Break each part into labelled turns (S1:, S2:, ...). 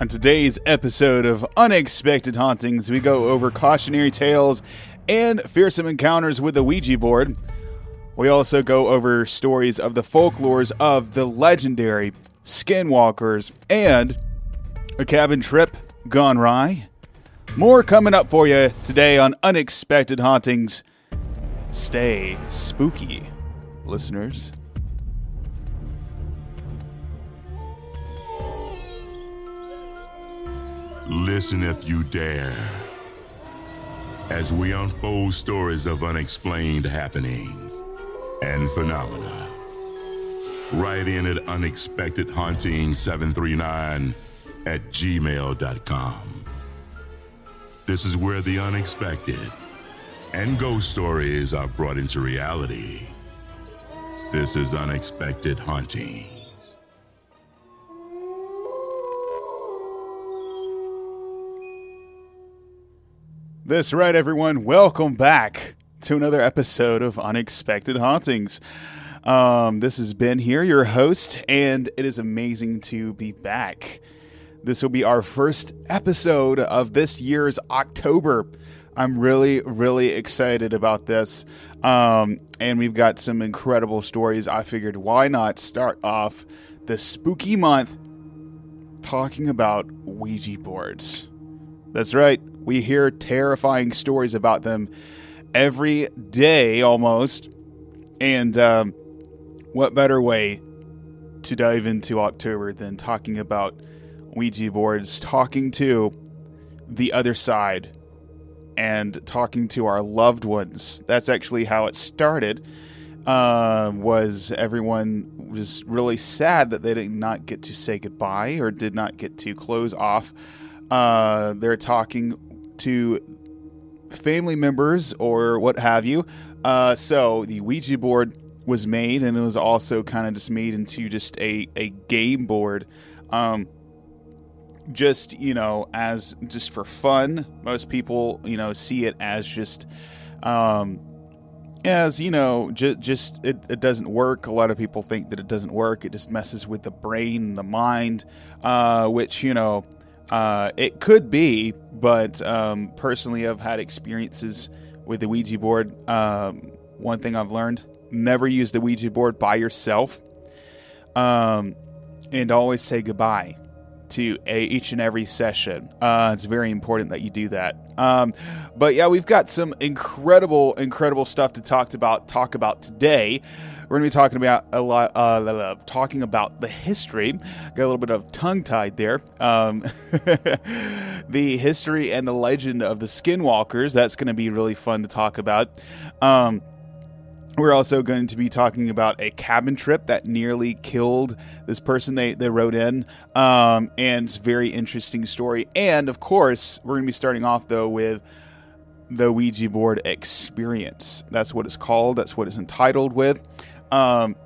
S1: On today's episode of Unexpected Hauntings, we go over cautionary tales and fearsome encounters with the Ouija board. We also go over stories of the folklores of the legendary skinwalkers and a cabin trip gone wry. More coming up for you today on Unexpected Hauntings. Stay spooky, listeners.
S2: Listen if you dare. As we unfold stories of unexplained happenings and phenomena. Write in at unexpectedhaunting739 at gmail.com. This is where the unexpected and ghost stories are brought into reality. This is Unexpected Hauntings.
S1: That's right, everyone. Welcome back to another episode of Unexpected Hauntings. Um, this is Ben here, your host, and it is amazing to be back. This will be our first episode of this year's October. I'm really, really excited about this. Um, and we've got some incredible stories. I figured why not start off the spooky month talking about Ouija boards. That's right. We hear terrifying stories about them every day almost. And um, what better way to dive into October than talking about Ouija boards, talking to the other side, and talking to our loved ones? That's actually how it started. Uh, was everyone was really sad that they did not get to say goodbye or did not get to close off uh, they're talking to family members or what have you. Uh, so the Ouija board was made, and it was also kind of just made into just a, a game board. Um, just you know, as just for fun. Most people you know see it as just. Um, as you know, ju- just it, it doesn't work. A lot of people think that it doesn't work. It just messes with the brain, the mind, uh, which you know uh, it could be, but um, personally, I've had experiences with the Ouija board. Um, one thing I've learned never use the Ouija board by yourself. Um, and always say goodbye to a, each and every session. Uh, it's very important that you do that. Um, but yeah, we've got some incredible, incredible stuff to talk about. Talk about today. We're going to be talking about a lot, uh, talking about the history. Got a little bit of tongue tied there. Um, the history and the legend of the Skinwalkers. That's going to be really fun to talk about. Um, we're also going to be talking about a cabin trip that nearly killed this person they, they wrote in. Um, and it's very interesting story. And of course, we're going to be starting off, though, with the Ouija board experience. That's what it's called, that's what it's entitled with. Um,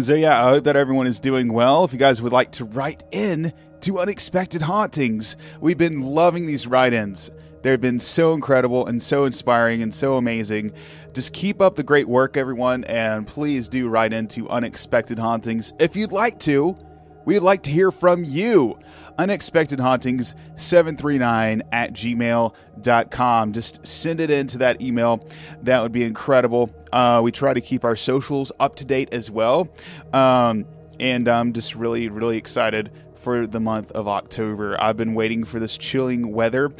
S1: so, yeah, I hope that everyone is doing well. If you guys would like to write in to Unexpected Hauntings, we've been loving these write ins. They've been so incredible and so inspiring and so amazing. Just keep up the great work, everyone, and please do write into Unexpected Hauntings if you'd like to. We'd like to hear from you. Unexpected Hauntings 739 at gmail.com. Just send it into that email. That would be incredible. Uh, we try to keep our socials up to date as well. Um, and I'm just really, really excited for the month of October. I've been waiting for this chilling weather.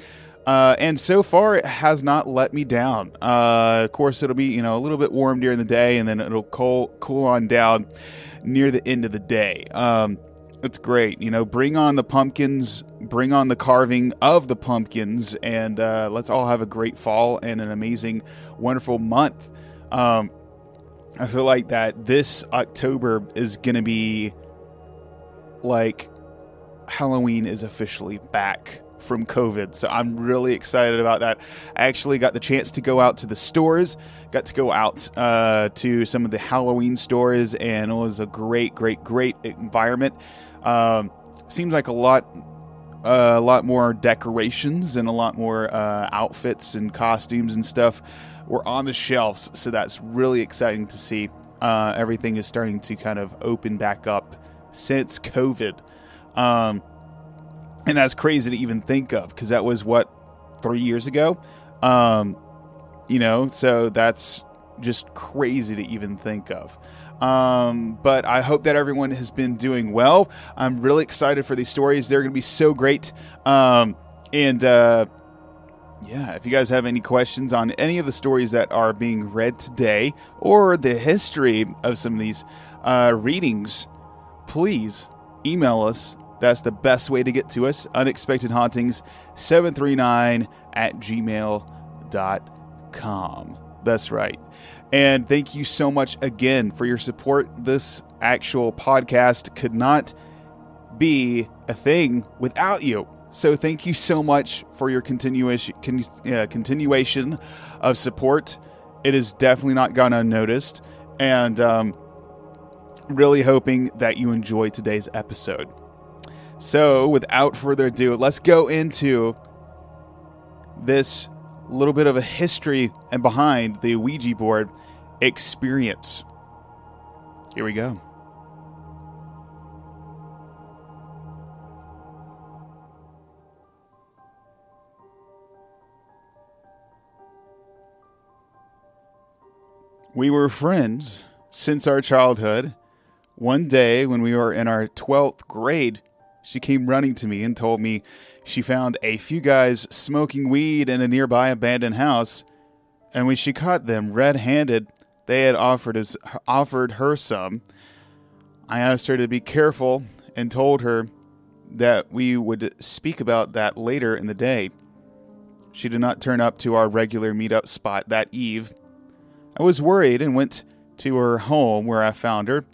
S1: Uh, and so far, it has not let me down. Uh, of course, it'll be you know a little bit warm during the day, and then it'll cool cool on down near the end of the day. Um, it's great, you know. Bring on the pumpkins, bring on the carving of the pumpkins, and uh, let's all have a great fall and an amazing, wonderful month. Um, I feel like that this October is going to be like Halloween is officially back from COVID. So I'm really excited about that. I actually got the chance to go out to the stores, got to go out uh, to some of the Halloween stores, and it was a great, great, great environment. Um, seems like a lot. Uh, a lot more decorations and a lot more uh, outfits and costumes and stuff were on the shelves, so that's really exciting to see. Uh, everything is starting to kind of open back up since COVID. Um, and that's crazy to even think of because that was what three years ago. Um, you know, so that's just crazy to even think of. Um, but I hope that everyone has been doing well. I'm really excited for these stories. They're going to be so great. Um, and uh, yeah, if you guys have any questions on any of the stories that are being read today or the history of some of these uh, readings, please email us. That's the best way to get to us. Unexpected Hauntings 739 at gmail.com. That's right. And thank you so much again for your support. This actual podcast could not be a thing without you. So thank you so much for your continuation con, uh, continuation of support. It has definitely not gone unnoticed, and um, really hoping that you enjoy today's episode. So, without further ado, let's go into this little bit of a history and behind the Ouija board experience. Here we go. We were friends since our childhood. One day, when we were in our 12th grade, she came running to me and told me she found a few guys smoking weed in a nearby abandoned house, and when she caught them red handed, they had offered, offered her some. I asked her to be careful and told her that we would speak about that later in the day. She did not turn up to our regular meetup spot that eve I was worried and went to her home where I found her.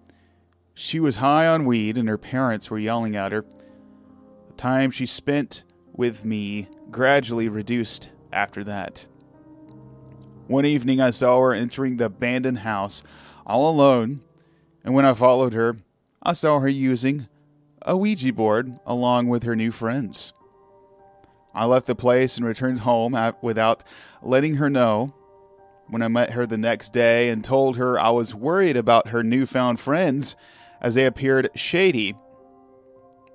S1: She was high on weed and her parents were yelling at her. The time she spent with me gradually reduced after that. One evening I saw her entering the abandoned house all alone, and when I followed her, I saw her using a Ouija board along with her new friends. I left the place and returned home without letting her know when I met her the next day and told her I was worried about her newfound friends as they appeared shady.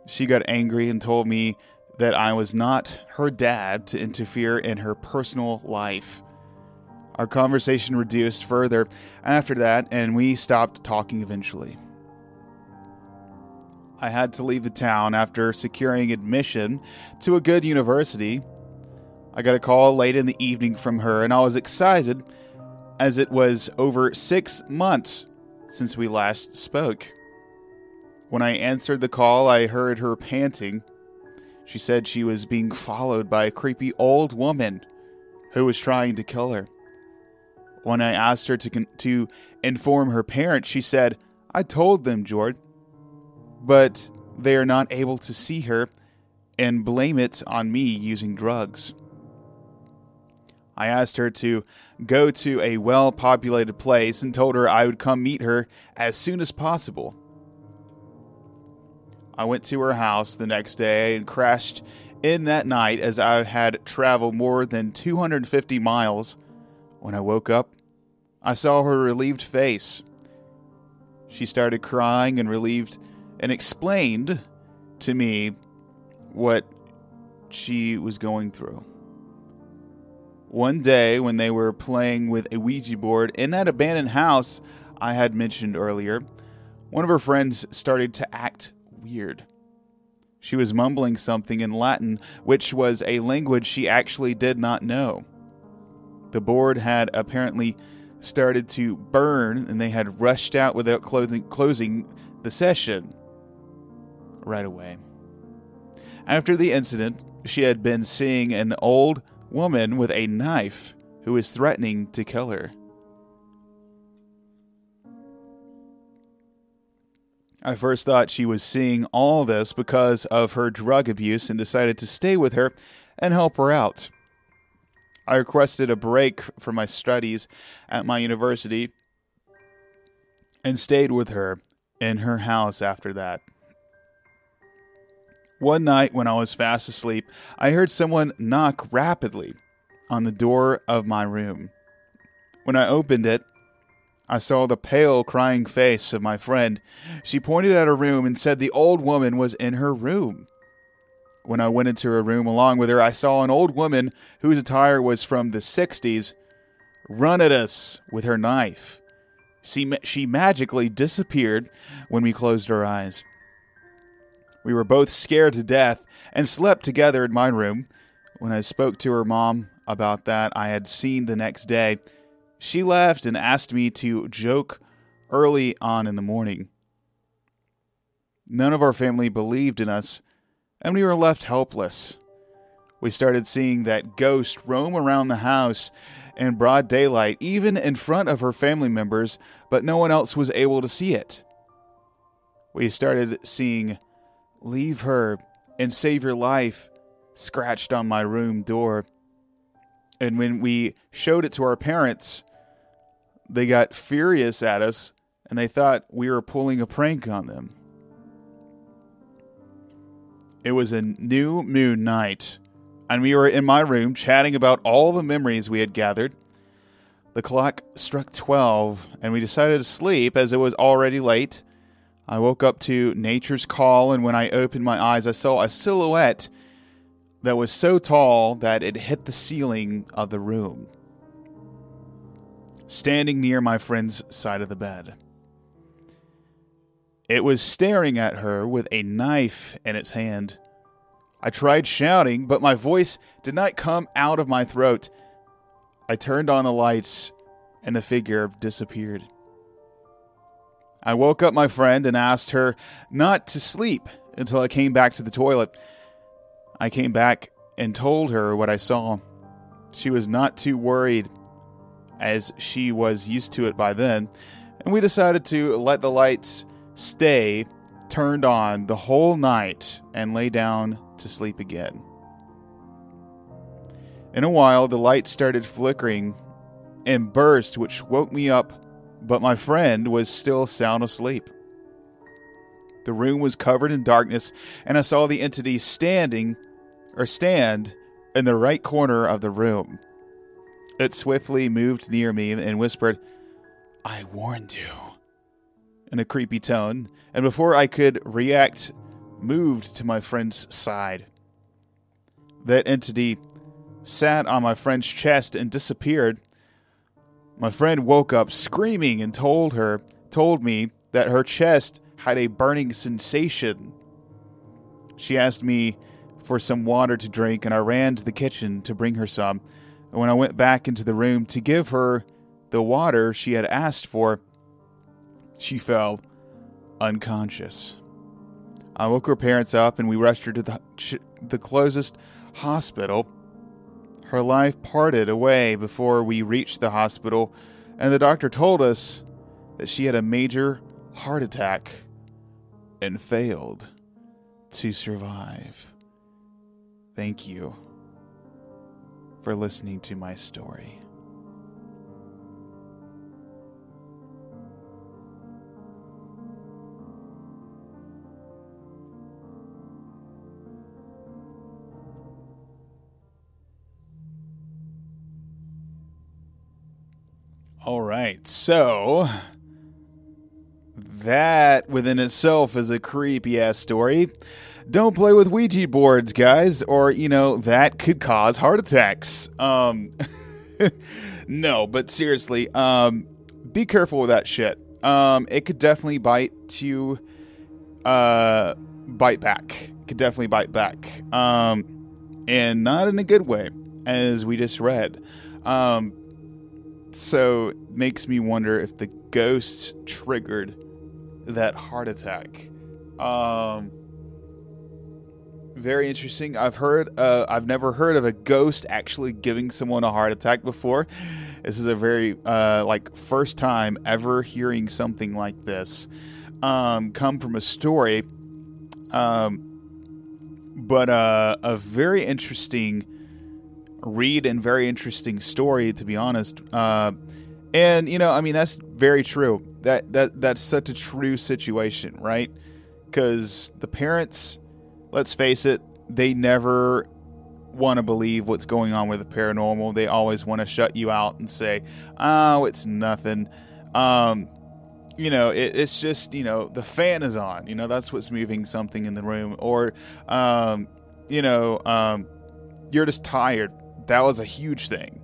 S1: She got angry and told me that I was not her dad to interfere in her personal life. Our conversation reduced further after that, and we stopped talking eventually. I had to leave the town after securing admission to a good university. I got a call late in the evening from her, and I was excited as it was over six months since we last spoke. When I answered the call, I heard her panting. She said she was being followed by a creepy old woman who was trying to kill her. When I asked her to, con- to inform her parents, she said, I told them, Jord, but they are not able to see her and blame it on me using drugs. I asked her to go to a well populated place and told her I would come meet her as soon as possible. I went to her house the next day and crashed in that night as I had traveled more than 250 miles. When I woke up, I saw her relieved face. She started crying and relieved and explained to me what she was going through. One day, when they were playing with a Ouija board in that abandoned house I had mentioned earlier, one of her friends started to act weird. She was mumbling something in Latin, which was a language she actually did not know. The board had apparently started to burn, and they had rushed out without closing, closing the session right away. After the incident, she had been seeing an old woman with a knife who was threatening to kill her. I first thought she was seeing all this because of her drug abuse and decided to stay with her and help her out. I requested a break from my studies at my university and stayed with her in her house after that. One night when I was fast asleep, I heard someone knock rapidly on the door of my room. When I opened it, I saw the pale, crying face of my friend. She pointed at her room and said the old woman was in her room. When I went into her room along with her, I saw an old woman whose attire was from the 60s run at us with her knife. She, she magically disappeared when we closed our eyes. We were both scared to death and slept together in my room. When I spoke to her mom about that I had seen the next day, she left and asked me to joke early on in the morning. None of our family believed in us, and we were left helpless. We started seeing that ghost roam around the house in broad daylight, even in front of her family members, but no one else was able to see it. We started seeing Leave her and save your life scratched on my room door. And when we showed it to our parents, they got furious at us and they thought we were pulling a prank on them. It was a new moon night, and we were in my room chatting about all the memories we had gathered. The clock struck 12, and we decided to sleep as it was already late. I woke up to nature's call, and when I opened my eyes, I saw a silhouette that was so tall that it hit the ceiling of the room, standing near my friend's side of the bed. It was staring at her with a knife in its hand. I tried shouting, but my voice did not come out of my throat. I turned on the lights, and the figure disappeared. I woke up my friend and asked her not to sleep until I came back to the toilet. I came back and told her what I saw. She was not too worried, as she was used to it by then, and we decided to let the lights stay turned on the whole night and lay down to sleep again. In a while, the light started flickering and burst, which woke me up but my friend was still sound asleep. The room was covered in darkness, and I saw the entity standing or stand in the right corner of the room. It swiftly moved near me and whispered, I warned you, in a creepy tone, and before I could react, moved to my friend's side. That entity sat on my friend's chest and disappeared my friend woke up screaming and told her, told me that her chest had a burning sensation. She asked me for some water to drink, and I ran to the kitchen to bring her some. And when I went back into the room to give her the water she had asked for, she fell unconscious. I woke her parents up, and we rushed her to the, the closest hospital her life parted away before we reached the hospital, and the doctor told us that she had a major heart attack and failed to survive. Thank you for listening to my story. All right. So that within itself is a creepy ass story. Don't play with Ouija boards, guys, or you know that could cause heart attacks. Um, no, but seriously, um, be careful with that shit. Um, it could definitely bite you. Uh, bite back. could definitely bite back. Um, and not in a good way, as we just read. Um, so makes me wonder if the ghost triggered that heart attack. Um, very interesting. I've heard, uh, I've never heard of a ghost actually giving someone a heart attack before. This is a very, uh, like, first time ever hearing something like this um, come from a story. Um, but uh, a very interesting read and very interesting story, to be honest. Uh, and you know, I mean, that's very true. That that that's such a true situation, right? Because the parents, let's face it, they never want to believe what's going on with the paranormal. They always want to shut you out and say, "Oh, it's nothing." Um, you know, it, it's just you know the fan is on. You know, that's what's moving something in the room, or um, you know, um, you're just tired. That was a huge thing.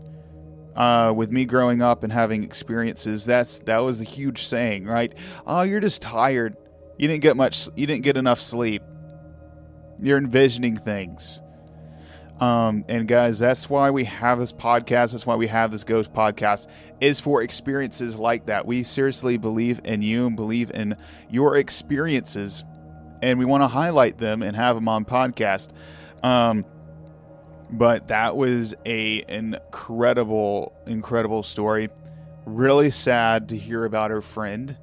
S1: Uh, with me growing up and having experiences, that's that was a huge saying, right? Oh, you're just tired. You didn't get much. You didn't get enough sleep. You're envisioning things. Um, and guys, that's why we have this podcast. That's why we have this Ghost podcast is for experiences like that. We seriously believe in you and believe in your experiences, and we want to highlight them and have them on podcast. Um, but that was a incredible, incredible story. Really sad to hear about her friend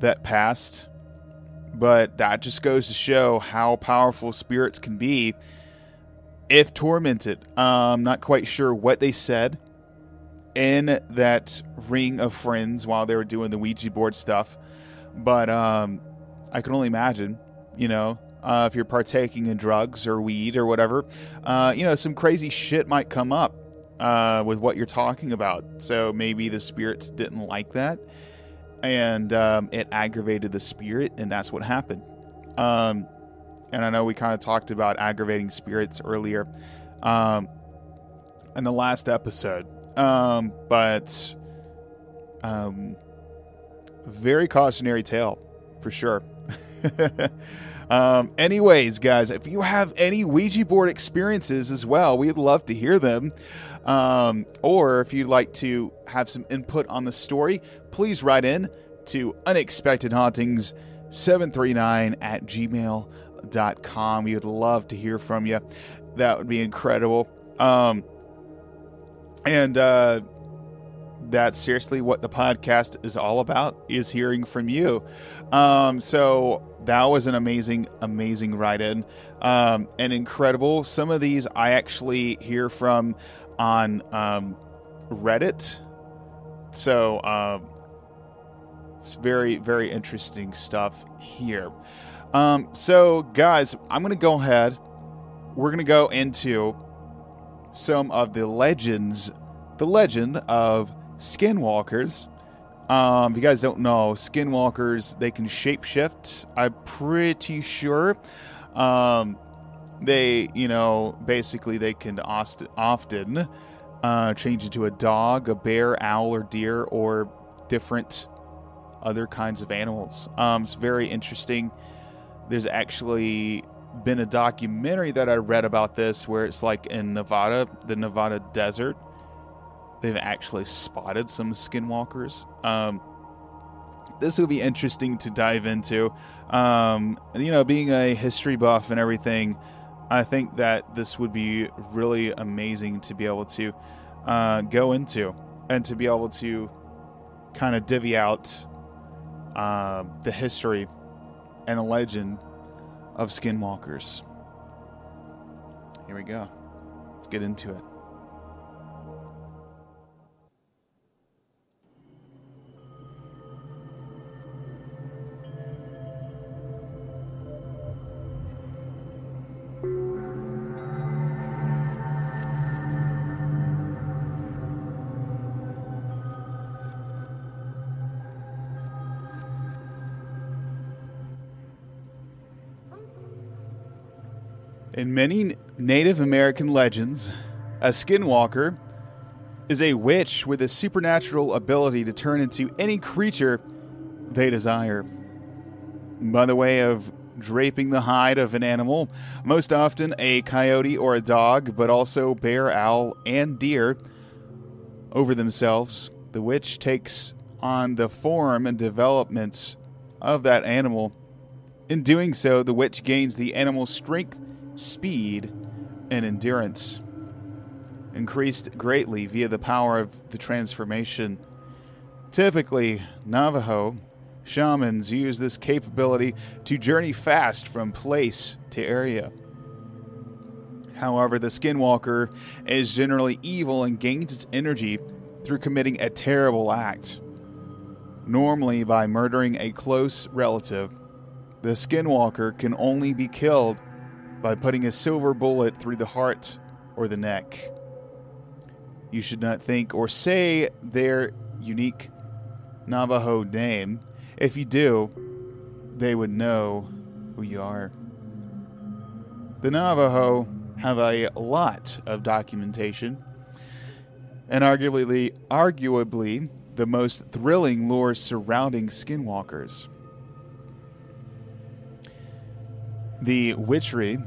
S1: that passed, but that just goes to show how powerful spirits can be if tormented. Um, not quite sure what they said in that ring of friends while they were doing the Ouija board stuff, but um, I can only imagine, you know, uh, if you're partaking in drugs or weed or whatever, uh, you know, some crazy shit might come up uh, with what you're talking about. So maybe the spirits didn't like that, and um, it aggravated the spirit, and that's what happened. Um, and I know we kind of talked about aggravating spirits earlier um, in the last episode, um, but um, very cautionary tale for sure. um, anyways, guys, if you have any Ouija board experiences as well, we'd love to hear them. Um, or if you'd like to have some input on the story, please write in to unexpected hauntings 739 at gmail.com com. We would love to hear from you. That would be incredible. Um, and uh, that's seriously what the podcast is all about is hearing from you. Um, so that was an amazing, amazing write-in um, and incredible. Some of these I actually hear from on um, Reddit. So um, it's very, very interesting stuff here. Um, so, guys, I'm going to go ahead. We're going to go into some of the legends, the legend of skinwalkers. Um, if you guys don't know, skinwalkers, they can shapeshift. I'm pretty sure. Um, they, you know, basically they can often uh, change into a dog, a bear, owl, or deer, or different other kinds of animals. Um, it's very interesting. There's actually been a documentary that I read about this where it's like in Nevada, the Nevada desert. They've actually spotted some skinwalkers. Um, this will be interesting to dive into. Um, you know, being a history buff and everything, I think that this would be really amazing to be able to uh, go into and to be able to kind of divvy out uh, the history and the legend of skinwalkers. Here we go. Let's get into it. In many Native American legends, a skinwalker is a witch with a supernatural ability to turn into any creature they desire. By the way of draping the hide of an animal, most often a coyote or a dog, but also bear, owl, and deer, over themselves, the witch takes on the form and developments of that animal. In doing so, the witch gains the animal's strength speed, and endurance, increased greatly via the power of the transformation. Typically, Navajo shamans use this capability to journey fast from place to area. However, the skinwalker is generally evil and gains its energy through committing a terrible act, normally by murdering a close relative. The skinwalker can only be killed by putting a silver bullet through the heart or the neck. You should not think or say their unique Navajo name. If you do, they would know who you are. The Navajo have a lot of documentation, and arguably, arguably the most thrilling lore surrounding skinwalkers. The witchery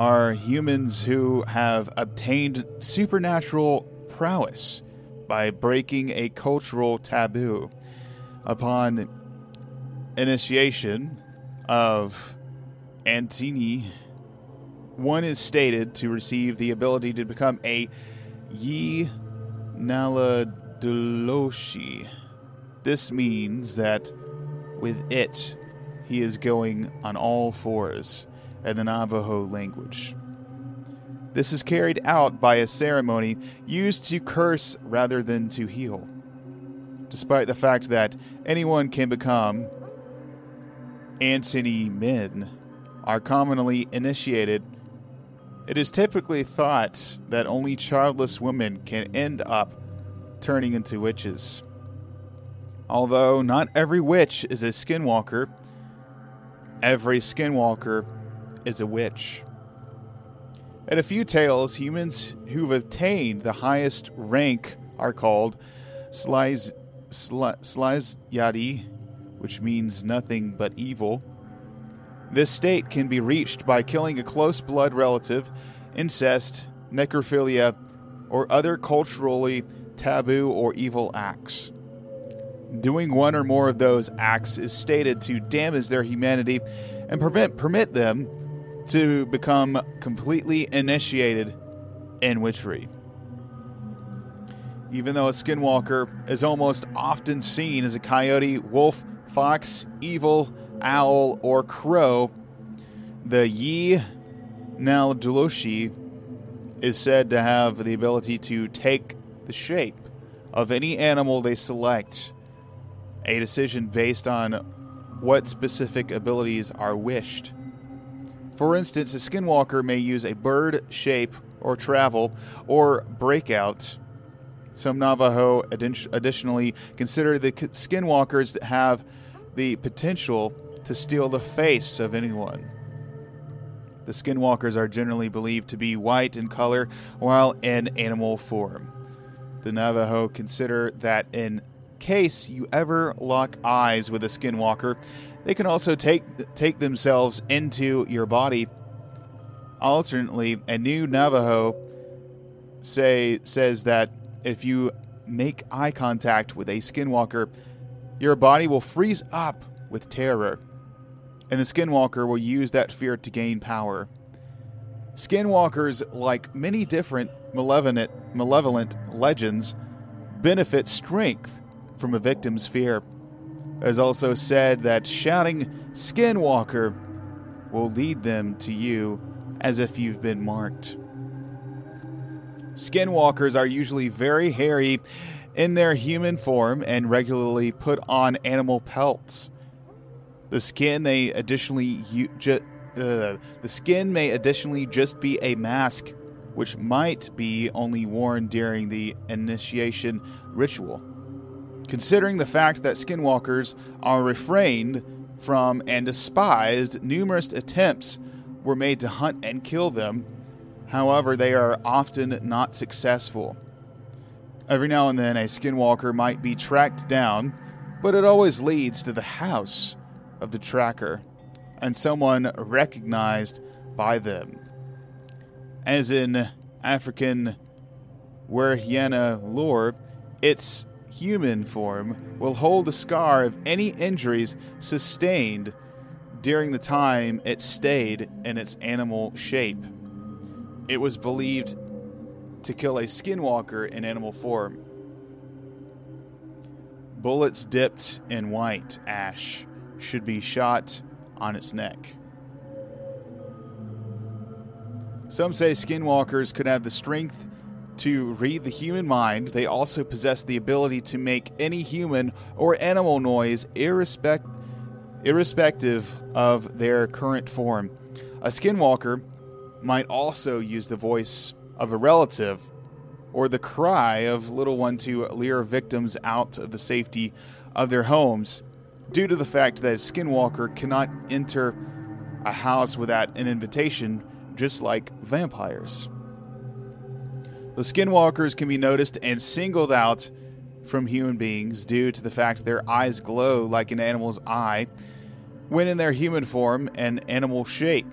S1: are humans who have obtained supernatural prowess by breaking a cultural taboo. Upon initiation of Antini, one is stated to receive the ability to become a Yi Naladuloshi. This means that with it, he is going on all fours in the Navajo language. This is carried out by a ceremony used to curse rather than to heal. Despite the fact that anyone can become Antony men are commonly initiated, it is typically thought that only childless women can end up turning into witches. Although not every witch is a skinwalker, every skinwalker is a witch. In a few tales, humans who've attained the highest rank are called Sliz, Slizyadi, which means nothing but evil. This state can be reached by killing a close blood relative, incest, necrophilia, or other culturally taboo or evil acts. Doing one or more of those acts is stated to damage their humanity and prevent, permit them to become completely initiated in witchery. Even though a skinwalker is almost often seen as a coyote, wolf, fox, evil, owl, or crow, the Yi Nalduloshi is said to have the ability to take the shape of any animal they select, a decision based on what specific abilities are wished. For instance, a skinwalker may use a bird shape or travel or breakout. Some Navajo additionally consider the skinwalkers that have the potential to steal the face of anyone. The skinwalkers are generally believed to be white in color while in animal form. The Navajo consider that in case you ever lock eyes with a skinwalker, they can also take take themselves into your body. Alternately, a new Navajo say says that if you make eye contact with a skinwalker, your body will freeze up with terror, and the skinwalker will use that fear to gain power. Skinwalkers, like many different malevolent, malevolent legends, benefit strength from a victim's fear has also said that shouting Skinwalker will lead them to you as if you've been marked. Skinwalkers are usually very hairy in their human form and regularly put on animal pelts. The skin they additionally ju- uh, the skin may additionally just be a mask, which might be only worn during the initiation ritual. Considering the fact that skinwalkers are refrained from and despised, numerous attempts were made to hunt and kill them. However, they are often not successful. Every now and then, a skinwalker might be tracked down, but it always leads to the house of the tracker and someone recognized by them. As in African Weriana lore, it's human form will hold the scar of any injuries sustained during the time it stayed in its animal shape. It was believed to kill a skinwalker in animal form. Bullets dipped in white ash should be shot on its neck. Some say skinwalkers could have the strength to read the human mind, they also possess the ability to make any human or animal noise irrespect- irrespective of their current form. A skinwalker might also use the voice of a relative or the cry of little one to lure victims out of the safety of their homes due to the fact that a skinwalker cannot enter a house without an invitation just like vampires. The skinwalkers can be noticed and singled out from human beings due to the fact their eyes glow like an animal's eye when in their human form and animal shape.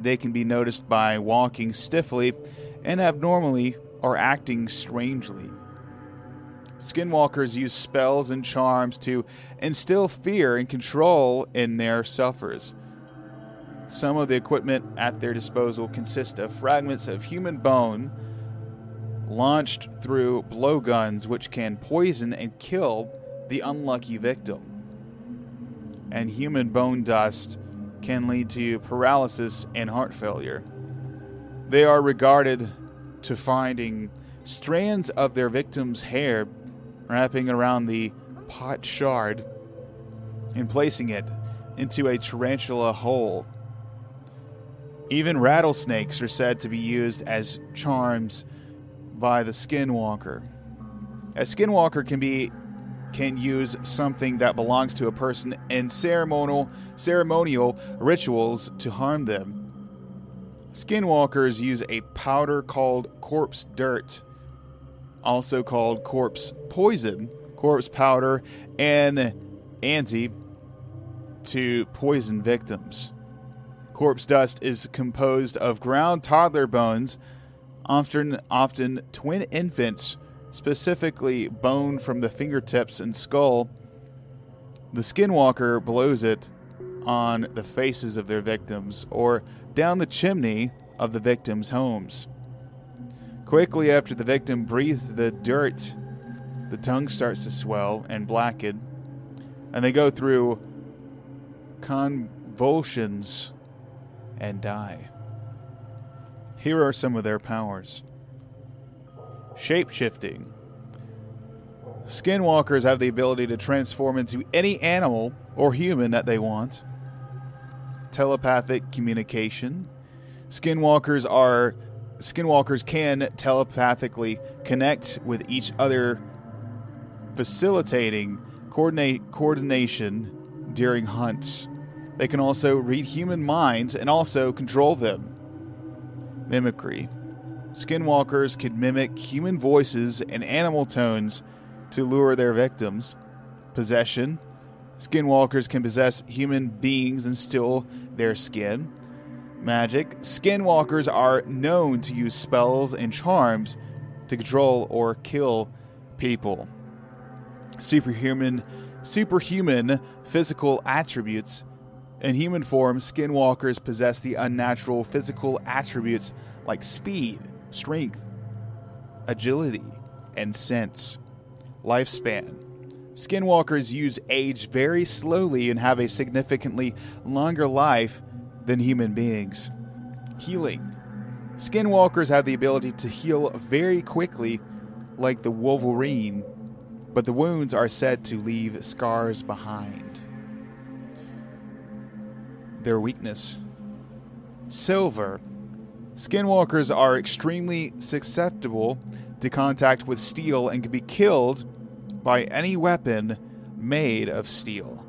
S1: They can be noticed by walking stiffly and abnormally or acting strangely. Skinwalkers use spells and charms to instill fear and control in their sufferers. Some of the equipment at their disposal consist of fragments of human bone launched through blowguns, which can poison and kill the unlucky victim. And human bone dust can lead to paralysis and heart failure. They are regarded to finding strands of their victim's hair wrapping around the pot shard and placing it into a tarantula hole. Even rattlesnakes are said to be used as charms by the skinwalker. A skinwalker can be can use something that belongs to a person in ceremonial ceremonial rituals to harm them. Skinwalkers use a powder called corpse dirt, also called corpse poison, corpse powder, and anti to poison victims. Corpse dust is composed of ground toddler bones, often often twin infants, specifically bone from the fingertips and skull. The skinwalker blows it on the faces of their victims or down the chimney of the victims' homes. Quickly after the victim breathes the dirt, the tongue starts to swell and blacken, and they go through convulsions and die. Here are some of their powers shape shifting. Skinwalkers have the ability to transform into any animal or human that they want. Telepathic communication. Skinwalkers are skinwalkers can telepathically connect with each other facilitating coordinate coordination during hunts. They can also read human minds and also control them. Mimicry. Skinwalkers can mimic human voices and animal tones to lure their victims. Possession. Skinwalkers can possess human beings and steal their skin. Magic. Skinwalkers are known to use spells and charms to control or kill people. Superhuman superhuman physical attributes. In human form, skinwalkers possess the unnatural physical attributes like speed, strength, agility, and sense. Lifespan. Skinwalkers use age very slowly and have a significantly longer life than human beings. Healing. Skinwalkers have the ability to heal very quickly, like the Wolverine, but the wounds are said to leave scars behind. Their weakness. Silver. Skinwalkers are extremely susceptible to contact with steel and can be killed by any weapon made of steel.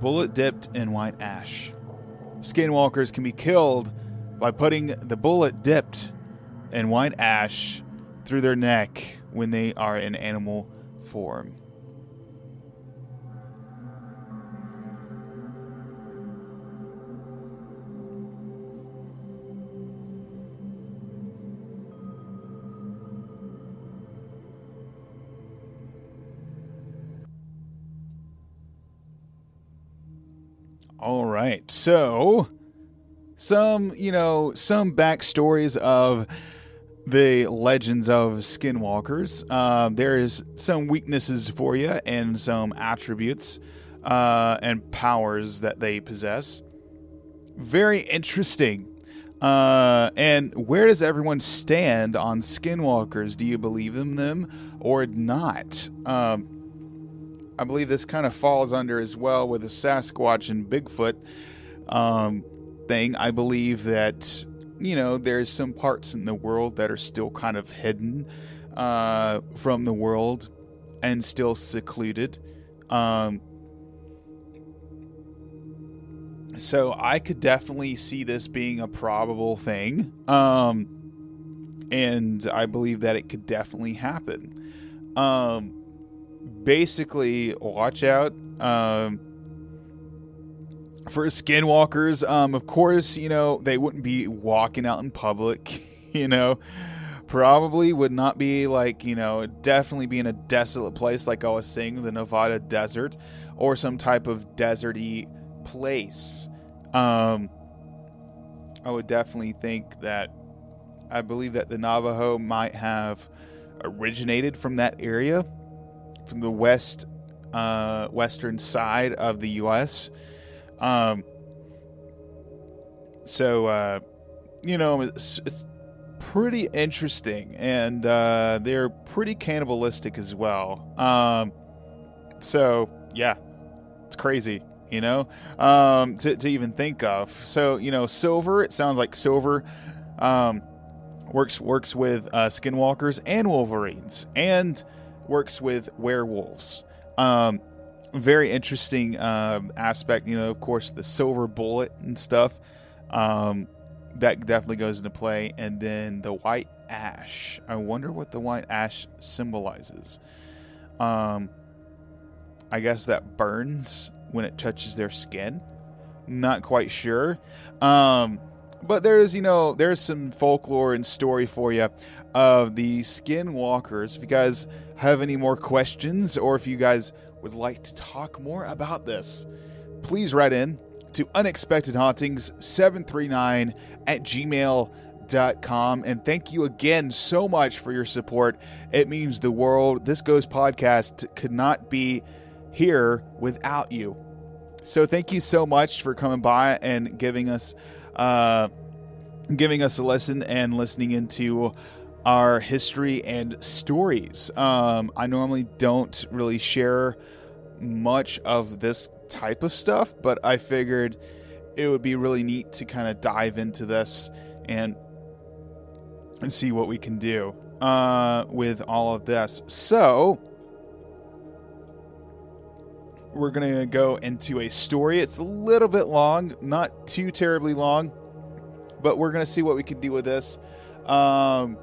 S1: Bullet dipped in white ash. Skinwalkers can be killed by putting the bullet dipped in white ash through their neck when they are in animal form. All right. So, some, you know, some backstories of the legends of skinwalkers. Uh, there is some weaknesses for you and some attributes uh, and powers that they possess. Very interesting. Uh, and where does everyone stand on skinwalkers? Do you believe in them or not? Um, I believe this kind of falls under as well with the Sasquatch and Bigfoot um, thing. I believe that you know there's some parts in the world that are still kind of hidden uh, from the world and still secluded. Um, so I could definitely see this being a probable thing. Um, and I believe that it could definitely happen. Um, basically, watch out um, for skinwalkers. Um, of course, you know they wouldn't be walking out in public. You know, probably would not be like you know definitely be in a desolate place like I was saying, the Nevada desert, or some type of deserty place. Um, I would definitely think that I believe that the Navajo might have originated from that area, from the west, uh, western side of the U.S. Um, so, uh, you know, it's, it's pretty interesting, and uh, they're pretty cannibalistic as well. Um, so, yeah, it's crazy you know, um, to, to even think of. So, you know, Silver, it sounds like Silver um, works works with uh, skinwalkers and wolverines and works with werewolves. Um, very interesting um, aspect, you know, of course, the silver bullet and stuff. Um, that definitely goes into play. And then the white ash. I wonder what the white ash symbolizes. Um, I guess that burns when it touches their skin. Not quite sure. Um, but there's, you know, there's some folklore and story for you of the skinwalkers. Guys have any more questions or if you guys would like to talk more about this, please write in to unexpected hauntings 739 at gmail.com and thank you again so much for your support. It means the world. This goes podcast could not be here without you. So thank you so much for coming by and giving us uh, giving us a lesson and listening into our history and stories. Um, I normally don't really share much of this type of stuff, but I figured it would be really neat to kind of dive into this and and see what we can do uh, with all of this. So we're to go into a story. It's a little bit long, not too terribly long, but we're to see what we can do with this. Um,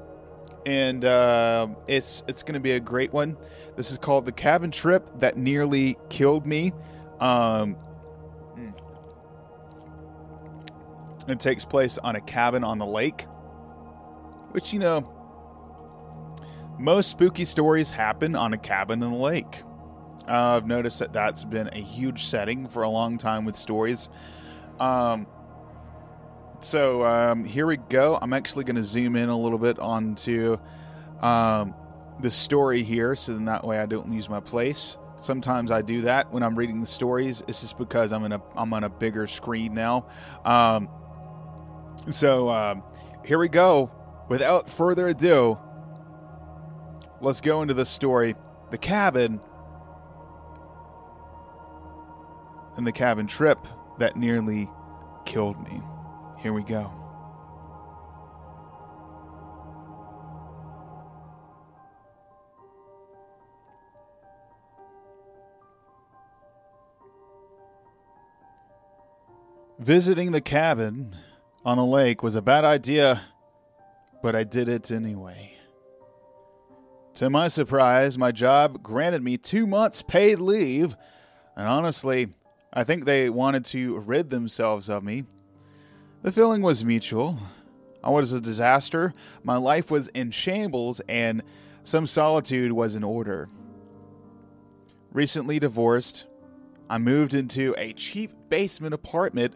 S1: and uh, it's it's going to be a great one. This is called the cabin trip that nearly killed me. Um, it takes place on a cabin on the lake, which you know, most spooky stories happen on a cabin in the lake. Uh, I've noticed that that's been a huge setting for a long time with stories. Um, so um, here we go. I'm actually going to zoom in a little bit onto um, the story here, so then that way I don't lose my place. Sometimes I do that when I'm reading the stories. It's just because I'm in a I'm on a bigger screen now. Um, so uh, here we go. Without further ado, let's go into the story. The cabin and the cabin trip that nearly killed me. Here we go. Visiting the cabin on the lake was a bad idea, but I did it anyway. To my surprise, my job granted me two months' paid leave, and honestly, I think they wanted to rid themselves of me. The feeling was mutual. I was a disaster, my life was in shambles, and some solitude was in order. Recently divorced, I moved into a cheap basement apartment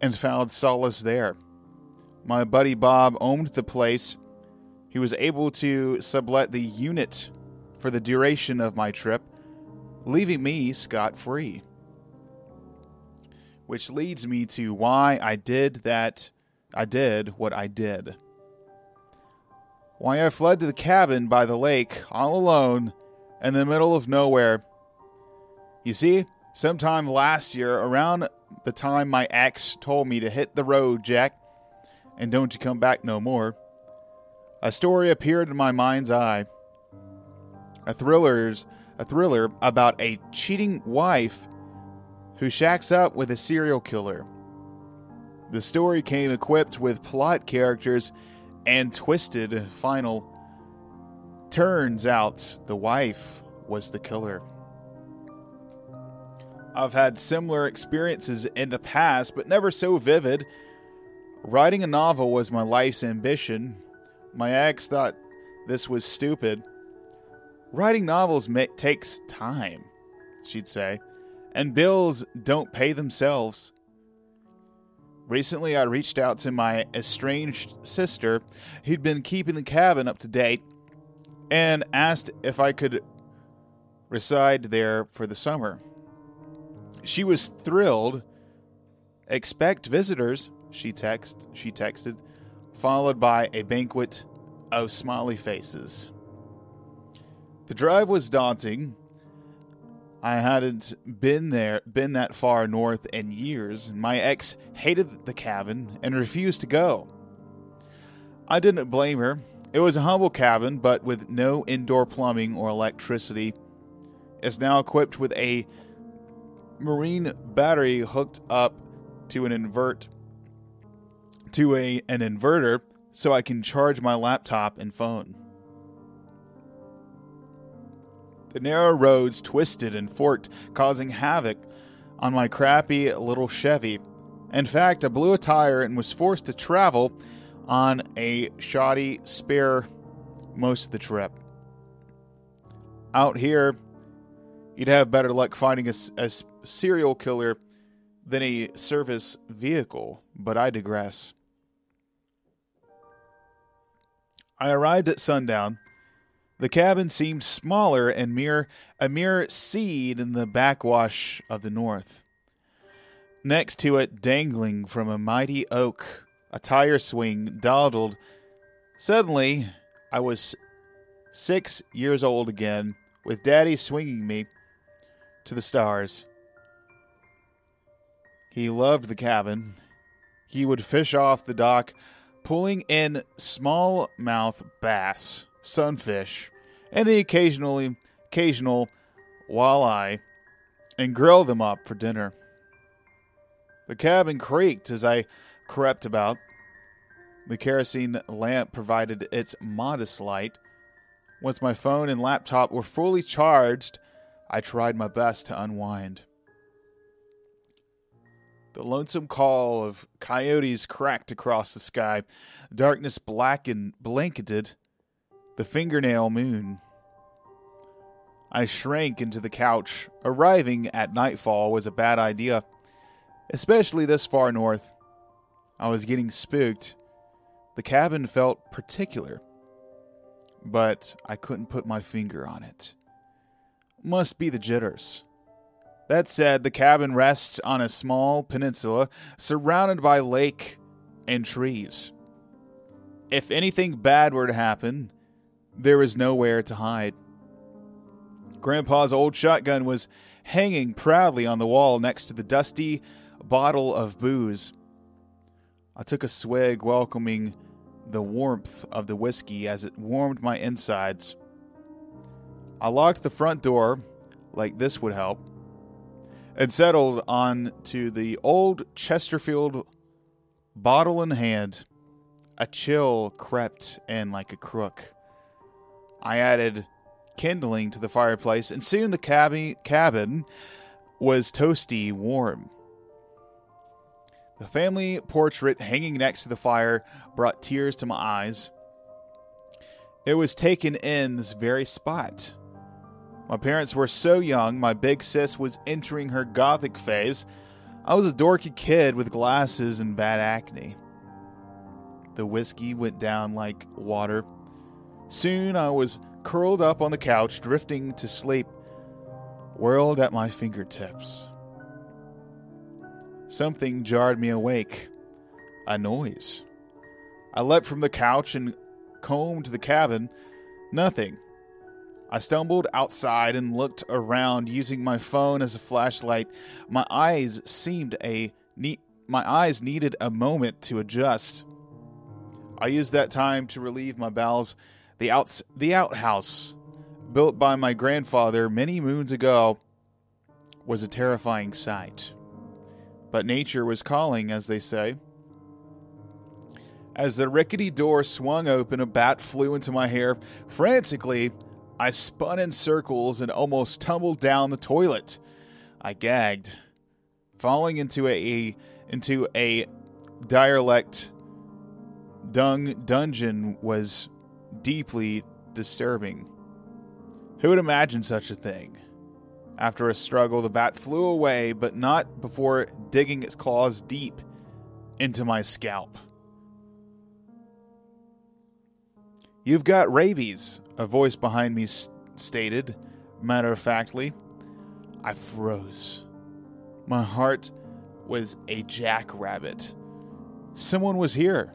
S1: and found solace there. My buddy Bob owned the place. He was able to sublet the unit for the duration of my trip, leaving me scot free which leads me to why I did that. I did what I did. Why I fled to the cabin by the lake all alone in the middle of nowhere. You see, sometime last year, around the time my ex told me to hit the road, Jack, and don't you come back no more, a story appeared in my mind's eye. A thriller's a thriller about a cheating wife who shacks up with a serial killer. The story came equipped with plot characters and twisted final. Turns out the wife was the killer. I've had similar experiences in the past, but never so vivid. Writing a novel was my life's ambition. My ex thought this was stupid. Writing novels takes time, she'd say, and bills don't pay themselves. Recently, I reached out to my estranged sister, who'd been keeping the cabin up to date, and asked if I could reside there for the summer. She was thrilled. Expect visitors, she text she texted, followed by a banquet of smiley faces. The drive was daunting. I hadn't been there, been that far north in years. and My ex hated the cabin and refused to go. I didn't blame her. It was a humble cabin, but with no indoor plumbing or electricity. It's now equipped with a marine battery hooked up to an invert to a an inverter so I can charge my laptop and phone. The narrow roads twisted and forked, causing havoc on my crappy little Chevy. In fact, I blew a tire and was forced to travel on a shoddy spare most of the trip. Out here, you'd have better luck finding a, a serial killer than a service vehicle, but I digress. I arrived at sundown. The cabin seemed smaller and mere a mere seed in the backwash of the north. Next to it, dangling from a mighty oak, a tire swing dawdled. Suddenly, I was six years old again, with Daddy swinging me to the stars. He loved the cabin. He would fish off the dock, pulling in smallmouth bass, sunfish, and the occasionally occasional walleye, and grill them up for dinner. The cabin creaked as I crept about. The kerosene lamp provided its modest light. Once my phone and laptop were fully charged, I tried my best to unwind. The lonesome call of coyotes cracked across the sky. Darkness blackened, blanketed the fingernail moon. I shrank into the couch. Arriving at nightfall was a bad idea, especially this far north. I was getting spooked. The cabin felt particular, but I couldn't put my finger on it. Must be the jitters. That said, the cabin rests on a small peninsula surrounded by lake and trees. If anything bad were to happen, there was nowhere to hide. Grandpa's old shotgun was hanging proudly on the wall next to the dusty bottle of booze. I took a swig, welcoming the warmth of the whiskey as it warmed my insides. I locked the front door, like this would help, and settled on to the old Chesterfield bottle in hand. A chill crept in like a crook. I added kindling to the fireplace, and soon the cabby, cabin was toasty warm. The family portrait hanging next to the fire brought tears to my eyes. It was taken in this very spot. My parents were so young, my big sis was entering her gothic phase. I was a dorky kid with glasses and bad acne. The whiskey went down like water. Soon I was curled up on the couch, drifting to sleep, whirled at my fingertips. Something jarred me awake. A noise. I leapt from the couch and combed the cabin. Nothing. I stumbled outside and looked around using my phone as a flashlight. My eyes seemed a ne- my eyes needed a moment to adjust. I used that time to relieve my bowels. The outs the outhouse built by my grandfather many moons ago was a terrifying sight. But nature was calling, as they say. As the rickety door swung open, a bat flew into my hair. Frantically, I spun in circles and almost tumbled down the toilet. I gagged, falling into a, into a dialect dung dungeon was deeply disturbing. Who would imagine such a thing? After a struggle, the bat flew away, but not before digging its claws deep into my scalp. You've got rabies, a voice behind me stated, matter of factly. I froze. My heart was a jackrabbit. Someone was here.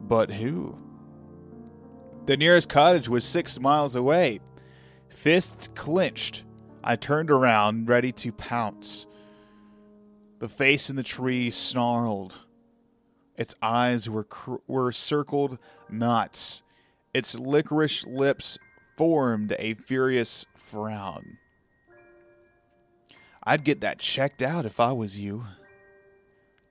S1: But who? The nearest cottage was six miles away. Fists clenched, I turned around, ready to pounce. The face in the tree snarled. Its eyes were cr- were circled knots. Its licorice lips formed a furious frown. I'd get that checked out if I was you.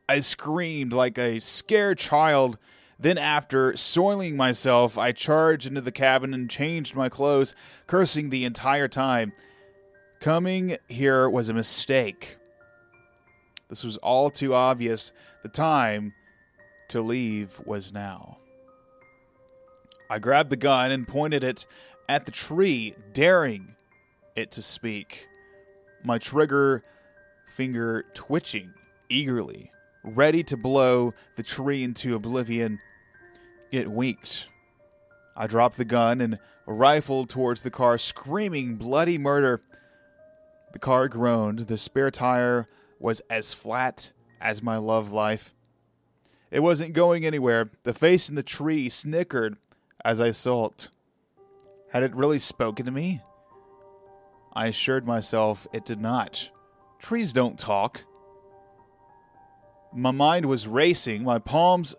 S1: I screamed like a scared child. Then, after soiling myself, I charged into the cabin and changed my clothes, cursing the entire time. Coming here was a mistake. This was all too obvious. The time to leave was now. I grabbed the gun and pointed it at the tree, daring it to speak. My trigger finger twitching eagerly, ready to blow the tree into oblivion. It winked. I dropped the gun and rifled towards the car, screaming bloody murder. The car groaned. The spare tire was as flat as my love life. It wasn't going anywhere. The face in the tree snickered as I sulked. Had it really spoken to me? I assured myself it did not. Trees don't talk. My mind was racing, my palms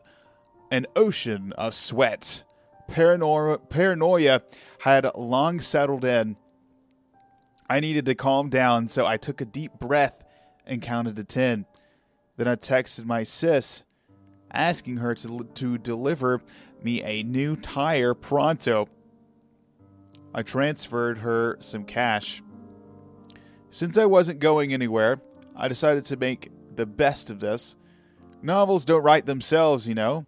S1: an ocean of sweat. Paranoia, paranoia had long settled in. I needed to calm down, so I took a deep breath and counted to 10. Then I texted my sis, asking her to, to deliver me a new tire pronto. I transferred her some cash. Since I wasn't going anywhere, I decided to make the best of this. Novels don't write themselves, you know.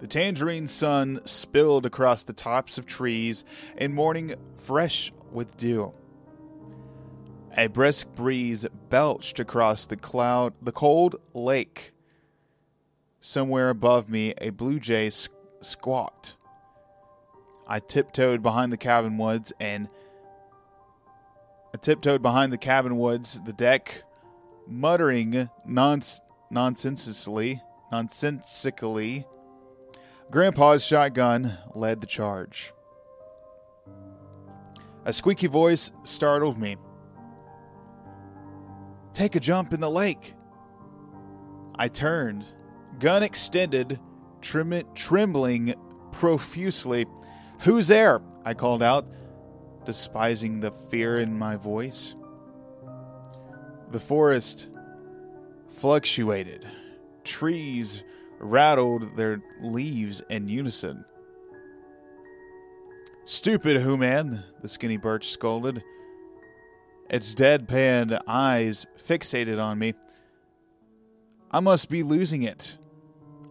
S1: The tangerine sun spilled across the tops of trees in morning fresh with dew. A brisk breeze belched across the cloud the cold lake. Somewhere above me a blue jay squawked. I tiptoed behind the cabin woods and I tiptoed behind the cabin woods, the deck, muttering nons- nonsensically, nonsensically. Grandpa's shotgun led the charge. A squeaky voice startled me. Take a jump in the lake. I turned, gun extended, trim- trembling profusely. Who's there? I called out, despising the fear in my voice. The forest fluctuated. Trees rattled their leaves in unison. Stupid Who Man, the skinny birch scolded. Its deadpan eyes fixated on me. I must be losing it,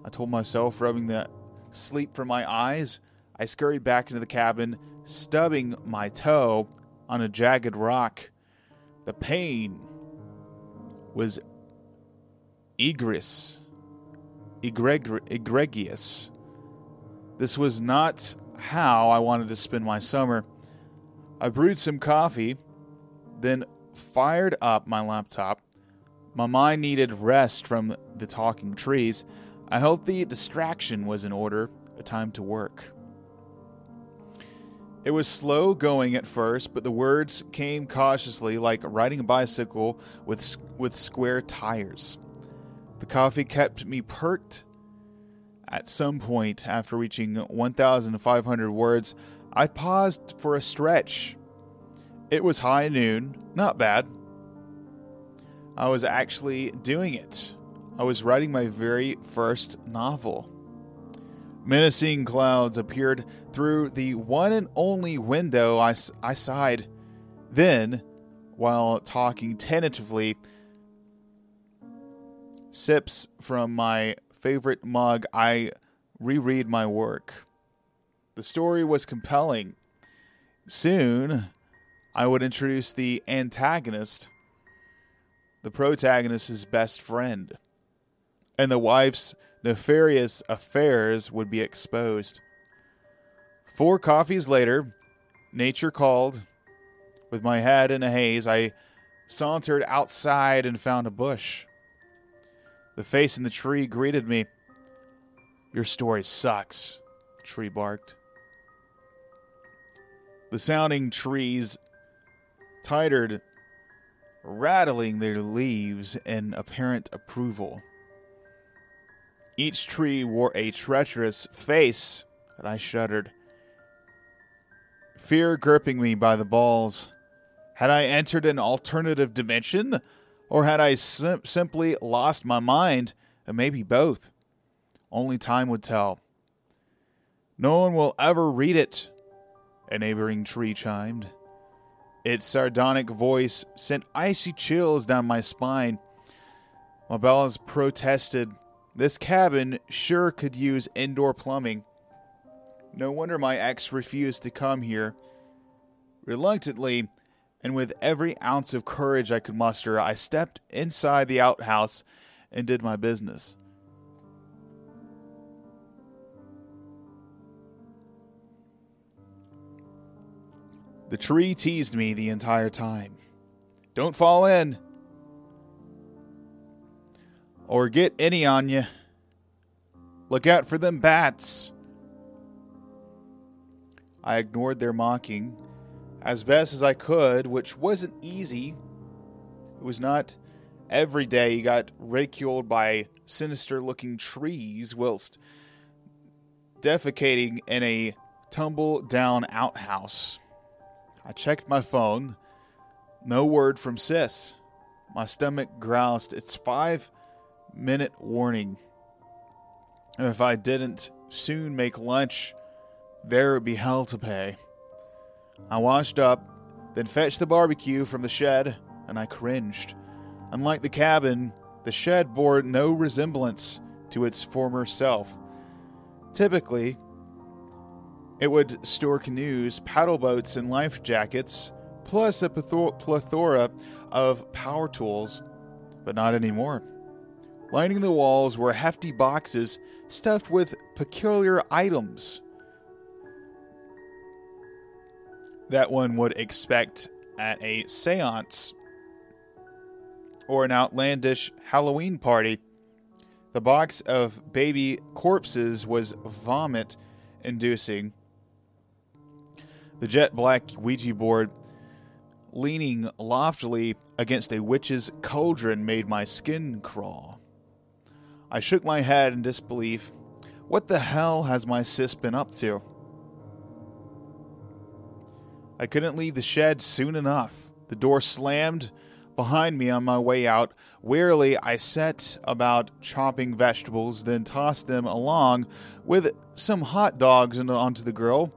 S1: I told myself, rubbing the sleep from my eyes. I scurried back into the cabin, stubbing my toe on a jagged rock. The pain was egregious. Egregri- egregious. This was not how I wanted to spend my summer. I brewed some coffee, then fired up my laptop. My mind needed rest from the talking trees. A healthy distraction was in order, a time to work. It was slow going at first, but the words came cautiously, like riding a bicycle with, with square tires. The coffee kept me perked. At some point, after reaching 1,500 words, I paused for a stretch. It was high noon, not bad. I was actually doing it. I was writing my very first novel. Menacing clouds appeared through the one and only window. I, I sighed. Then, while talking tentatively, sips from my favorite mug, I reread my work. The story was compelling. Soon, I would introduce the antagonist, the protagonist's best friend, and the wife's nefarious affairs would be exposed. Four coffees later, nature called. With my head in a haze, I sauntered outside and found a bush. The face in the tree greeted me. Your story sucks, the tree barked. The sounding trees tittered, rattling their leaves in apparent approval. Each tree wore a treacherous face, and I shuddered. Fear gripping me by the balls. Had I entered an alternative dimension? Or had I sim- simply lost my mind? And maybe both. Only time would tell. No one will ever read it, a neighboring tree chimed. Its sardonic voice sent icy chills down my spine. Mabellas protested this cabin sure could use indoor plumbing. No wonder my ex refused to come here. Reluctantly, and with every ounce of courage I could muster, I stepped inside the outhouse and did my business. The tree teased me the entire time. Don't fall in or get any on you. Look out for them bats. I ignored their mocking as best as I could, which wasn't easy. It was not every day you got ridiculed by sinister looking trees whilst defecating in a tumble down outhouse. I checked my phone. No word from Sis. My stomach groused. It's five minute warning. If I didn't soon make lunch, there would be hell to pay. I washed up, then fetched the barbecue from the shed, and I cringed. Unlike the cabin, the shed bore no resemblance to its former self. Typically, it would store canoes, paddle boats, and life jackets, plus a plethora of power tools, but not anymore. Lining the walls were hefty boxes stuffed with peculiar items that one would expect at a seance or an outlandish Halloween party. The box of baby corpses was vomit inducing. The jet black Ouija board leaning loftily against a witch's cauldron made my skin crawl. I shook my head in disbelief. What the hell has my sis been up to? I couldn't leave the shed soon enough. The door slammed behind me on my way out. Wearily, I set about chopping vegetables, then tossed them along with some hot dogs onto the grill.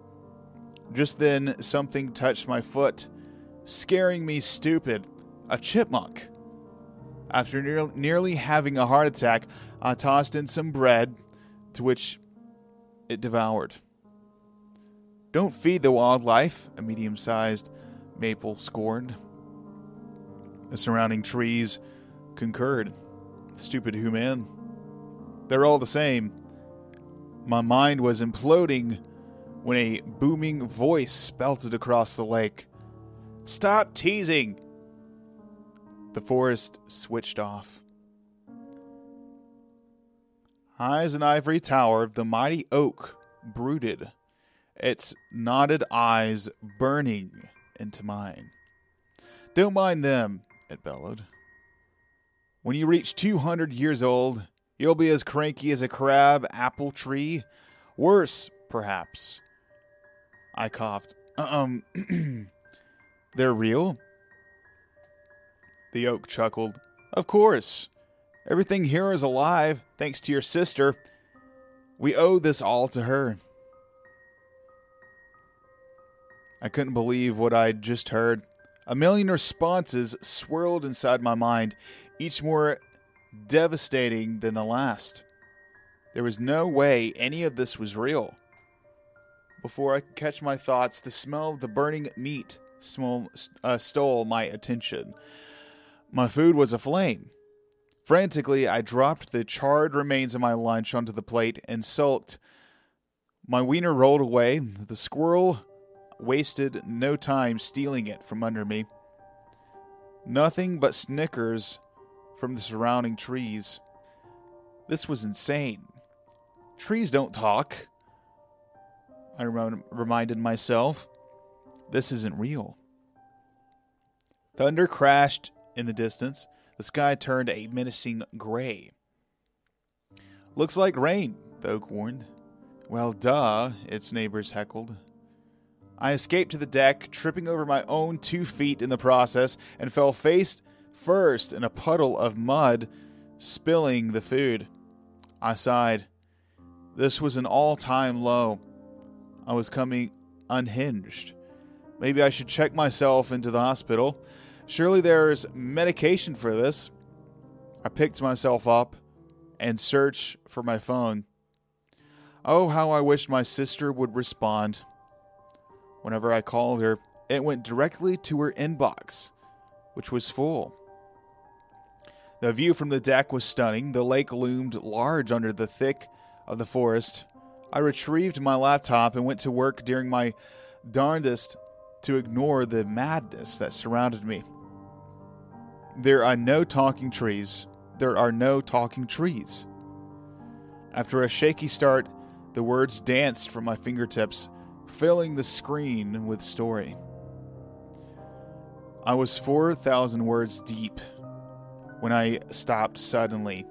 S1: Just then, something touched my foot, scaring me stupid. A chipmunk. After near, nearly having a heart attack, I tossed in some bread, to which it devoured. Don't feed the wildlife, a medium sized maple scorned. The surrounding trees concurred. Stupid human. They're all the same. My mind was imploding when a booming voice belted across the lake. Stop teasing! The forest switched off. High as an ivory tower, the mighty oak brooded, its knotted eyes burning into mine. Don't mind them, it bellowed. When you reach 200 years old, you'll be as cranky as a crab apple tree. Worse, perhaps. I coughed. Um, They're real? The oak chuckled. Of course. Everything here is alive, thanks to your sister. We owe this all to her. I couldn't believe what I'd just heard. A million responses swirled inside my mind, each more devastating than the last. There was no way any of this was real. Before I could catch my thoughts, the smell of the burning meat uh, stole my attention. My food was aflame. Frantically, I dropped the charred remains of my lunch onto the plate and sulked. My wiener rolled away. The squirrel wasted no time stealing it from under me. Nothing but snickers from the surrounding trees. This was insane. Trees don't talk. I rem- reminded myself. This isn't real. Thunder crashed in the distance. The sky turned a menacing gray. Looks like rain, the oak warned. Well, duh, its neighbors heckled. I escaped to the deck, tripping over my own two feet in the process, and fell face first in a puddle of mud, spilling the food. I sighed. This was an all time low. I was coming unhinged. Maybe I should check myself into the hospital. Surely there's medication for this. I picked myself up and searched for my phone. Oh, how I wished my sister would respond. Whenever I called her, it went directly to her inbox, which was full. The view from the deck was stunning. The lake loomed large under the thick of the forest. I retrieved my laptop and went to work during my darndest to ignore the madness that surrounded me. There are no talking trees. There are no talking trees. After a shaky start, the words danced from my fingertips, filling the screen with story. I was 4,000 words deep when I stopped suddenly.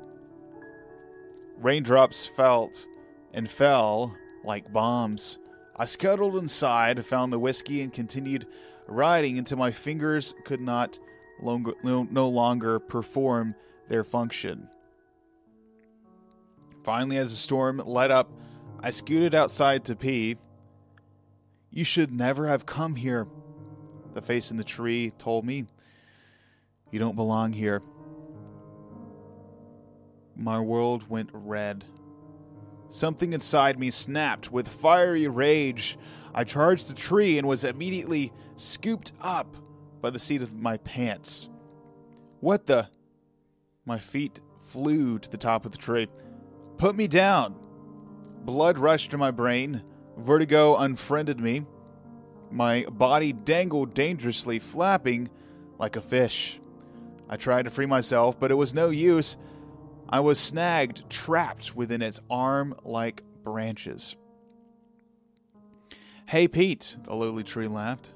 S1: Raindrops felt and fell like bombs. I scuttled inside, found the whiskey, and continued riding until my fingers could not no longer perform their function. Finally, as the storm let up, I scooted outside to pee. You should never have come here, the face in the tree told me. You don't belong here. My world went red. Something inside me snapped with fiery rage. I charged the tree and was immediately scooped up by the seat of my pants. What the? My feet flew to the top of the tree. Put me down! Blood rushed to my brain. Vertigo unfriended me. My body dangled dangerously, flapping like a fish. I tried to free myself, but it was no use. I was snagged, trapped within its arm like branches. Hey, Pete, the lowly tree laughed.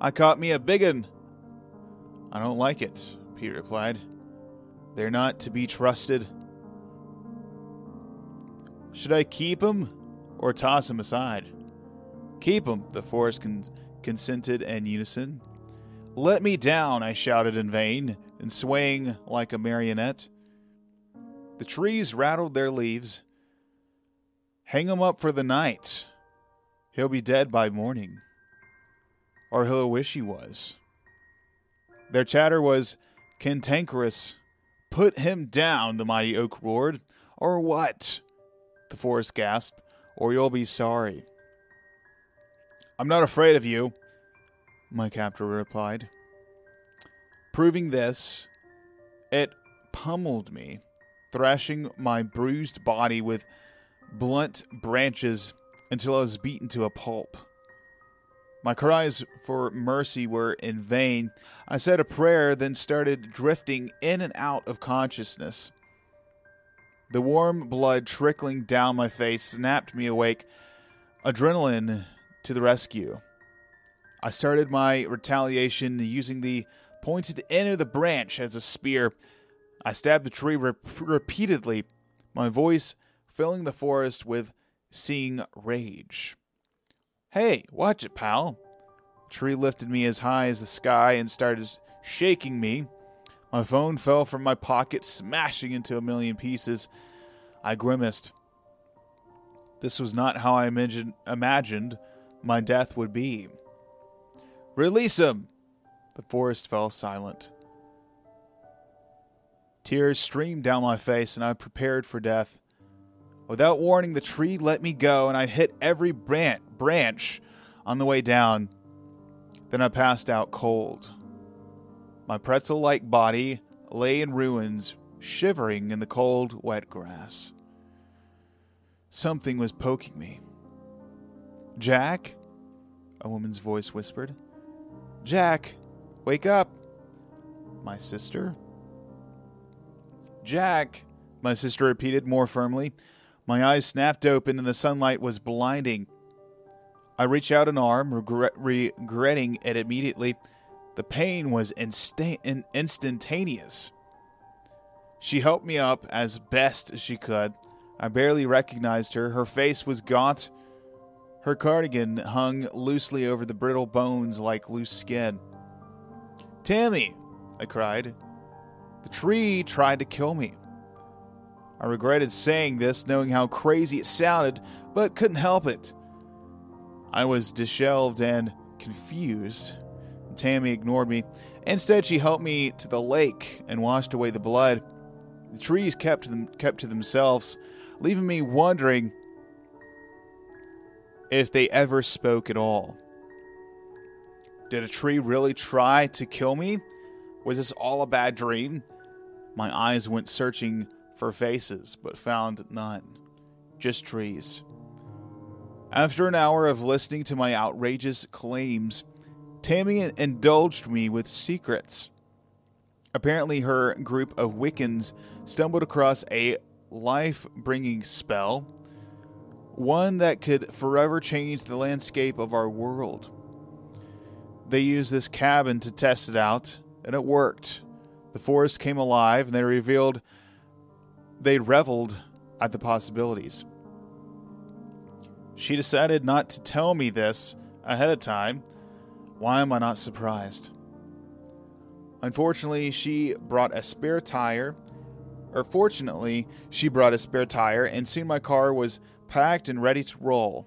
S1: I caught me a big un. I don't like it, Pete replied. They're not to be trusted. Should I keep 'em or toss him aside? Keep him, the forest con- consented in unison. Let me down, I shouted in vain, and swaying like a marionette. The trees rattled their leaves. Hang him up for the night. He'll be dead by morning. Or he'll wish he was. Their chatter was cantankerous. Put him down, the mighty oak roared. Or what? The forest gasped. Or you'll be sorry. I'm not afraid of you, my captor replied. Proving this, it pummeled me thrashing my bruised body with blunt branches until I was beaten to a pulp. My cries for mercy were in vain. I said a prayer, then started drifting in and out of consciousness. The warm blood trickling down my face snapped me awake. Adrenaline to the rescue. I started my retaliation using the pointed end of the branch as a spear. I stabbed the tree re- repeatedly, my voice filling the forest with seeing rage. Hey, watch it, pal. Tree lifted me as high as the sky and started shaking me. My phone fell from my pocket, smashing into a million pieces. I grimaced. This was not how I imagined, imagined my death would be. Release him! The forest fell silent. Tears streamed down my face, and I prepared for death. Without warning, the tree let me go, and I hit every branch on the way down. Then I passed out cold. My pretzel like body lay in ruins, shivering in the cold, wet grass. Something was poking me. Jack? A woman's voice whispered. Jack, wake up. My sister? Jack, my sister repeated more firmly. My eyes snapped open and the sunlight was blinding. I reached out an arm, regret- regretting it immediately. The pain was insta- in- instantaneous. She helped me up as best as she could. I barely recognized her. Her face was gaunt. Her cardigan hung loosely over the brittle bones like loose skin. Tammy! I cried. The tree tried to kill me. I regretted saying this, knowing how crazy it sounded, but couldn't help it. I was disheveled and confused. Tammy ignored me. Instead, she helped me to the lake and washed away the blood. The trees kept them kept to themselves, leaving me wondering if they ever spoke at all. Did a tree really try to kill me? Was this all a bad dream? My eyes went searching for faces, but found none. Just trees. After an hour of listening to my outrageous claims, Tammy indulged me with secrets. Apparently, her group of Wiccans stumbled across a life bringing spell, one that could forever change the landscape of our world. They used this cabin to test it out, and it worked. The forest came alive, and they revealed they reveled at the possibilities. She decided not to tell me this ahead of time. Why am I not surprised? Unfortunately, she brought a spare tire. Or fortunately, she brought a spare tire, and soon my car was packed and ready to roll.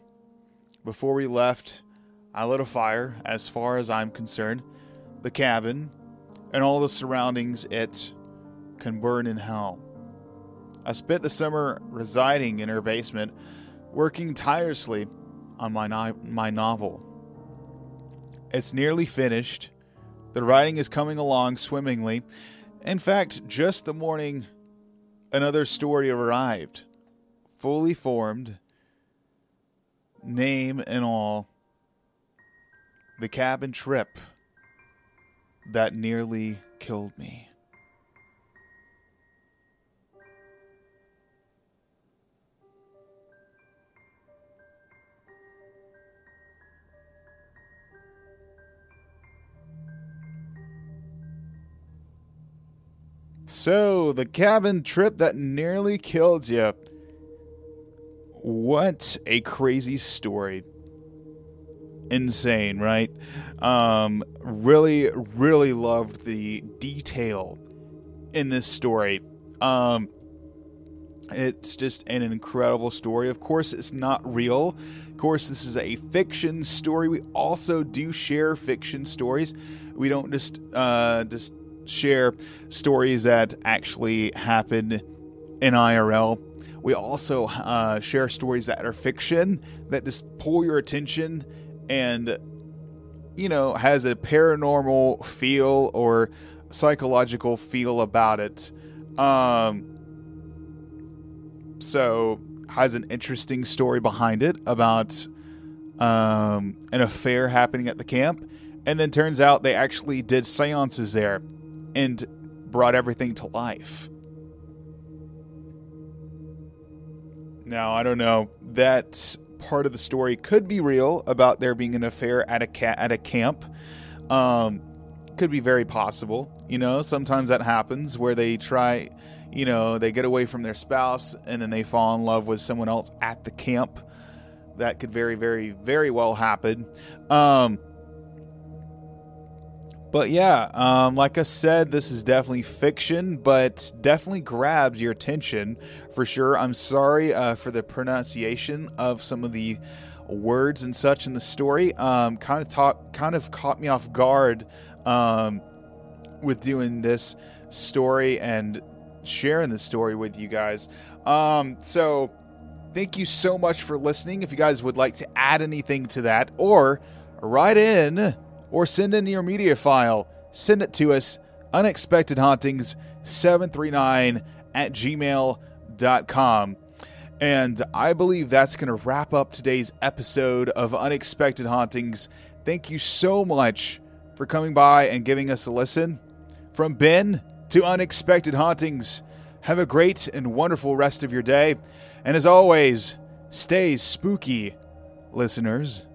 S1: Before we left, I lit a fire, as far as I'm concerned. The cabin and all the surroundings it can burn in hell. I spent the summer residing in her basement, working tirelessly on my, no- my novel. It's nearly finished. The writing is coming along swimmingly. In fact, just the morning another story arrived, fully formed, name and all. The cabin trip that nearly killed me. So, the cabin trip that nearly killed you. What a crazy story. Insane, right? Um, really, really loved the detail in this story. Um, it's just an incredible story. Of course, it's not real. Of course, this is a fiction story. We also do share fiction stories. We don't just uh, just share stories that actually happen in IRL. We also uh, share stories that are fiction that just pull your attention and, you know, has a paranormal feel or psychological feel about it. Um, so has an interesting story behind it about um, an affair happening at the camp, and then turns out they actually did seances there and brought everything to life. Now, I don't know. That part of the story could be real about there being an affair at a ca- at a camp. Um, could be very possible. You know, sometimes that happens where they try, you know, they get away from their spouse and then they fall in love with someone else at the camp. That could very, very, very well happen. Um, But yeah, um, like I said, this is definitely fiction, but definitely grabs your attention for sure. I'm sorry uh, for the pronunciation of some of the words and such in the story. Um, kind of taught, kind of caught me off guard um, with doing this story and sharing the story with you guys. Um, so thank you so much for listening. If you guys would like to add anything to that or write in or send in your media file, send it to us unexpectedhauntings739 at gmail.com. And I believe that's going to wrap up today's episode of Unexpected Hauntings. Thank you so much for coming by and giving us a listen. From Ben to Unexpected Hauntings, have a great and wonderful rest of your day. And as always, stay spooky, listeners.